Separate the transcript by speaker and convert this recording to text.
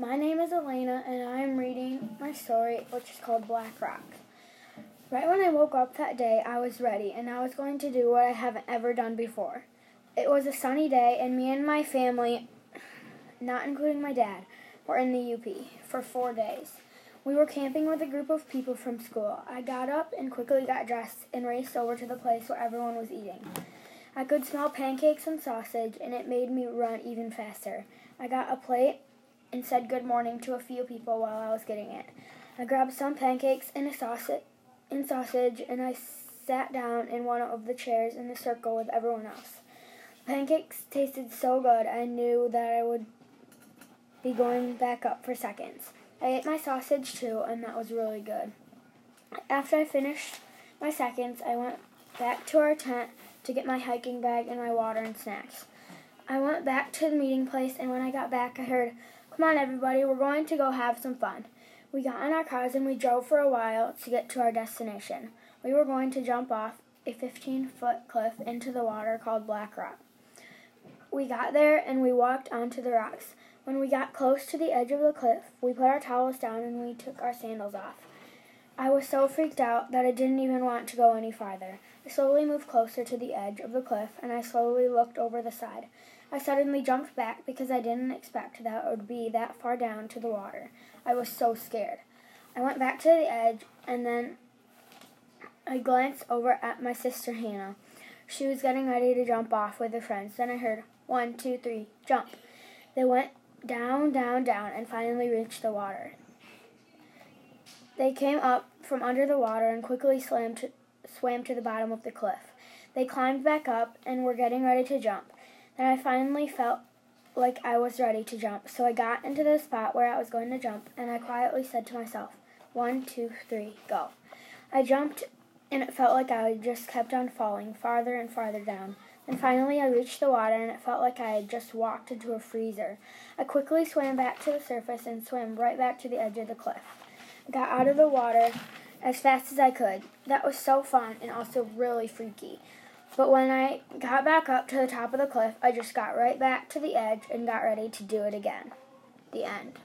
Speaker 1: My name is Elena, and I am reading my story, which is called Black Rocks. Right when I woke up that day, I was ready, and I was going to do what I haven't ever done before. It was a sunny day, and me and my family, not including my dad, were in the UP for four days. We were camping with a group of people from school. I got up and quickly got dressed and raced over to the place where everyone was eating. I could smell pancakes and sausage, and it made me run even faster. I got a plate and said good morning to a few people while I was getting it. I grabbed some pancakes and a sausage, and sausage, and I sat down in one of the chairs in the circle with everyone else. The pancakes tasted so good, I knew that I would be going back up for seconds. I ate my sausage too, and that was really good. After I finished my seconds, I went back to our tent to get my hiking bag and my water and snacks. I went back to the meeting place, and when I got back, I heard, Come on, everybody, we're going to go have some fun. We got in our cars and we drove for a while to get to our destination. We were going to jump off a 15 foot cliff into the water called Black Rock. We got there and we walked onto the rocks. When we got close to the edge of the cliff, we put our towels down and we took our sandals off. I was so freaked out that I didn't even want to go any farther. I slowly moved closer to the edge of the cliff and I slowly looked over the side. I suddenly jumped back because I didn't expect that it would be that far down to the water. I was so scared. I went back to the edge and then I glanced over at my sister Hannah. She was getting ready to jump off with her friends. Then I heard one, two, three, jump. They went down, down, down, and finally reached the water. They came up from under the water and quickly swam to, swam to the bottom of the cliff. They climbed back up and were getting ready to jump. Then I finally felt like I was ready to jump, so I got into the spot where I was going to jump, and I quietly said to myself, One, two, three, go. I jumped, and it felt like I just kept on falling farther and farther down. And finally, I reached the water, and it felt like I had just walked into a freezer. I quickly swam back to the surface and swam right back to the edge of the cliff. I got out of the water as fast as I could. That was so fun and also really freaky. But when I got back up to the top of the cliff, I just got right back to the edge and got ready to do it again. The end.